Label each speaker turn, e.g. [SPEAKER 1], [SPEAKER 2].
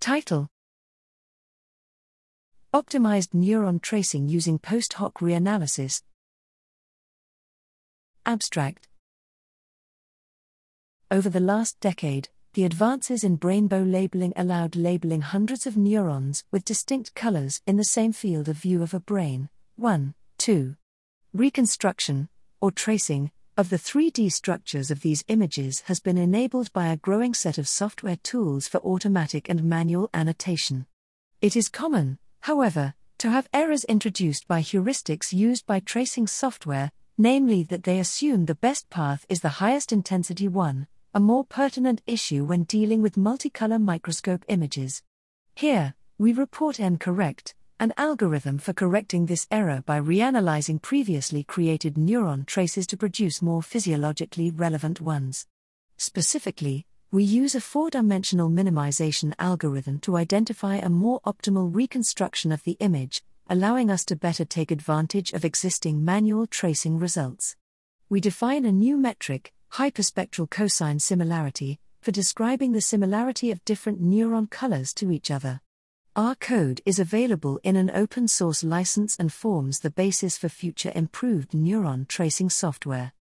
[SPEAKER 1] Title Optimized neuron tracing using post hoc reanalysis. Abstract Over the last decade, the advances in Brainbow labeling allowed labeling hundreds of neurons with distinct colors in the same field of view of a brain. 1. 2. Reconstruction, or tracing, of the 3D structures of these images has been enabled by a growing set of software tools for automatic and manual annotation. It is common, however, to have errors introduced by heuristics used by tracing software, namely that they assume the best path is the highest intensity one, a more pertinent issue when dealing with multicolor microscope images. Here, we report nCorrect, an algorithm for correcting this error by reanalyzing previously created neuron traces to produce more physiologically relevant ones. Specifically, we use a four dimensional minimization algorithm to identify a more optimal reconstruction of the image, allowing us to better take advantage of existing manual tracing results. We define a new metric, hyperspectral cosine similarity, for describing the similarity of different neuron colors to each other. Our code is available in an open source license and forms the basis for future improved neuron tracing software.